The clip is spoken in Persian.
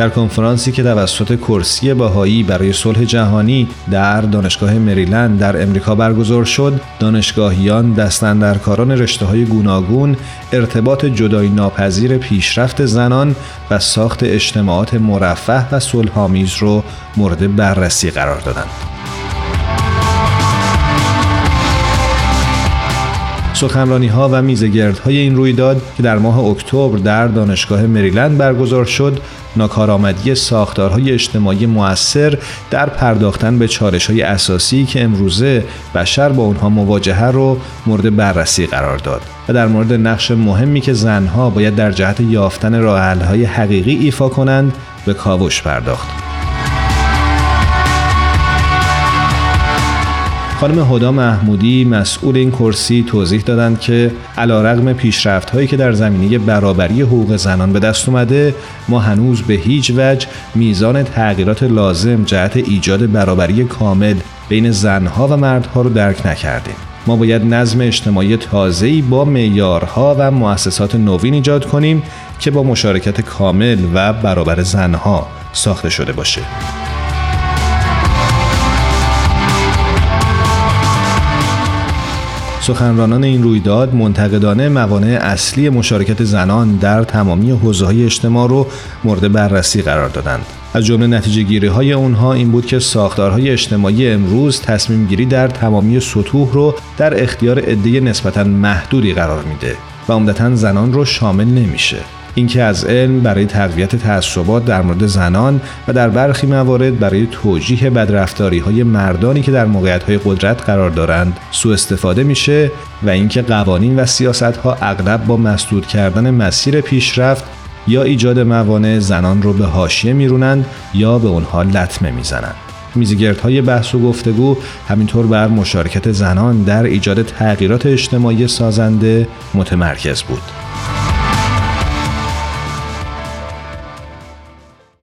در کنفرانسی که توسط کرسی باهایی برای صلح جهانی در دانشگاه مریلند در امریکا برگزار شد دانشگاهیان دستندرکاران رشته های گوناگون ارتباط جدایی ناپذیر پیشرفت زنان و ساخت اجتماعات مرفه و صلحآمیز رو مورد بررسی قرار دادند. سخنرانی ها و میزگرد های این رویداد که در ماه اکتبر در دانشگاه مریلند برگزار شد ناکارآمدی ساختارهای اجتماعی موثر در پرداختن به چالش های اساسی که امروزه بشر با اونها مواجهه رو مورد بررسی قرار داد و در مورد نقش مهمی که زنها باید در جهت یافتن راه حقیقی ایفا کنند به کاوش پرداخت. خانم هدا محمودی مسئول این کرسی توضیح دادند که علیرغم پیشرفت هایی که در زمینه برابری حقوق زنان به دست اومده ما هنوز به هیچ وجه میزان تغییرات لازم جهت ایجاد برابری کامل بین زنها و مردها رو درک نکردیم ما باید نظم اجتماعی تازه‌ای با معیارها و مؤسسات نوین ایجاد کنیم که با مشارکت کامل و برابر زنها ساخته شده باشه. سخنرانان این رویداد منتقدانه موانع اصلی مشارکت زنان در تمامی حوزه‌های اجتماع رو مورد بررسی قرار دادند. از جمله نتیجه گیری های اونها این بود که ساختارهای اجتماعی امروز تصمیم گیری در تمامی سطوح رو در اختیار عده نسبتا محدودی قرار میده و عمدتا زنان رو شامل نمیشه. اینکه از علم برای تقویت تعصبات در مورد زنان و در برخی موارد برای توجیه بدرفتاری های مردانی که در موقعیت های قدرت قرار دارند سوء استفاده میشه و اینکه قوانین و سیاست ها اغلب با مسدود کردن مسیر پیشرفت یا ایجاد موانع زنان رو به حاشیه میرونند یا به اونها لطمه می‌زنند. های بحث و گفتگو همینطور بر مشارکت زنان در ایجاد تغییرات اجتماعی سازنده متمرکز بود.